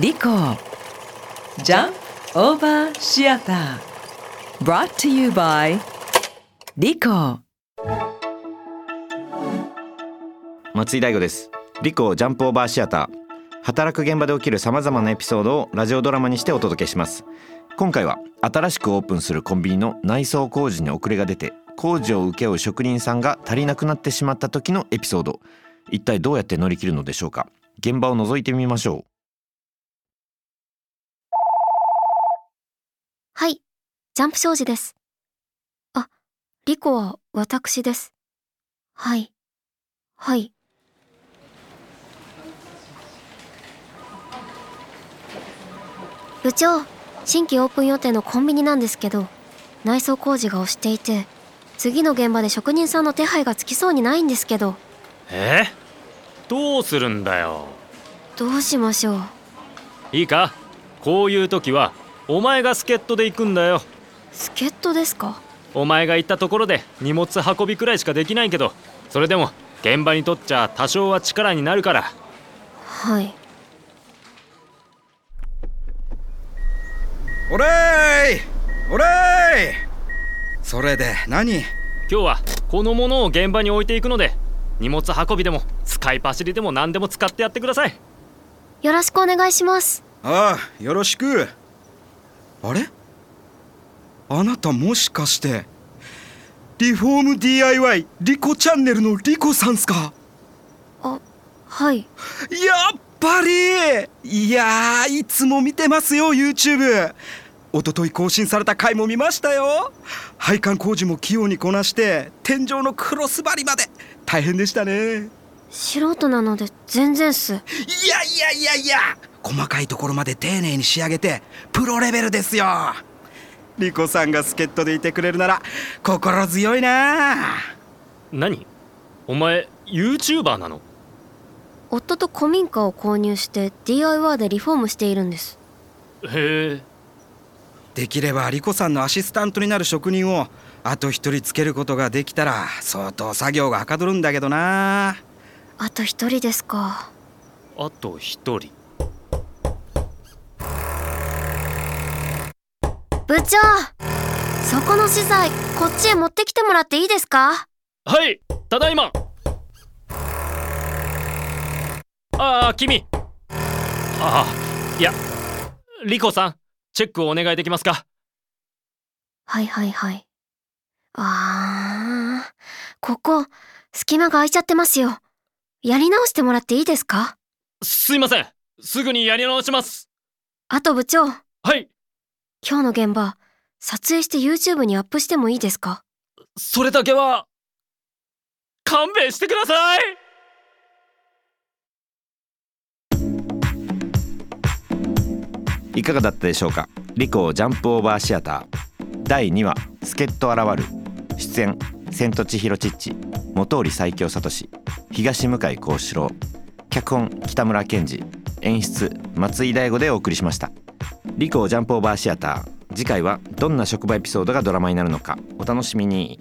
リコジャンプオーバーシアター Brought to you by リコ松井大吾です。リコジャンプオーバーシアター働く現場で起きるさまざまなエピソードをラジオドラマにしてお届けします。今回は新しくオープンするコンビニの内装工事に遅れが出て工事を請け負う職人さんが足りなくなってしまった時のエピソード。一体どうやって乗り切るのでしょうか？現場を覗いてみましょう。はい、ジャンプ商事です。あ、リコは私です。はい。はい。部長、新規オープン予定のコンビニなんですけど、内装工事が押していて、次の現場で職人さんの手配がつきそうにないんですけど、え？どうするんだよどうしましょう。いいか？こういう時はお前が助っ人で行くんだよ。助っ人ですか？お前が行ったところで荷物運びくらいしかできないけどそれでも現場にとっちゃ多少は力になるから。はい。おれーいおれーいそれで何？今日はこのものを現場に置いていくので荷物運びでも使い走りでも何でも使ってやってください。よろしくお願いします。ああよろしくあれ？あなたもしかしてリフォーム DIY リコチャンネルのリコさんすか？あ、はい。やっぱり！いやーいつも見てますよ YouTube 一昨日更新された回も見ましたよ。配管工事も器用にこなして天井のクロス張りまで。大変でしたね。素人なので全然っす。いやいやいやいや細かいところまで丁寧に仕上げてプロレベルですよ。リコさんが助っ人でいてくれるなら心強いな。何？お前 YouTuber なの？夫と古民家を購入して DIY でリフォームしているんです。へえ。できればリコさんのアシスタントになる職人をあと一人つけることができたら相当作業がはかどるんだけどな。あと一人ですか。あと一人部長。そこの資材こっちへ持ってきてもらっていいですか？はいただいま。ああ君。ああいやリコさんチェックをお願いできますか？はいはいはい。あーここ隙間が空いちゃってますよ。やり直してもらっていいですか？すいません。すぐにやり直します。あと部長。はい今日の現場撮影して YouTube にアップしてもいいですか？それだけは勘弁してください!いかがだったでしょうか？リコジャンプオーバーシアター。第2話助っ人現る。出演千と千尋チッチ。本織最強聡東向井幸四郎。脚本北村健二演出松井大吾でお送りしましたリコジャンプオーバーシアター。次回はどんな職場エピソードがドラマになるのか。お楽しみに。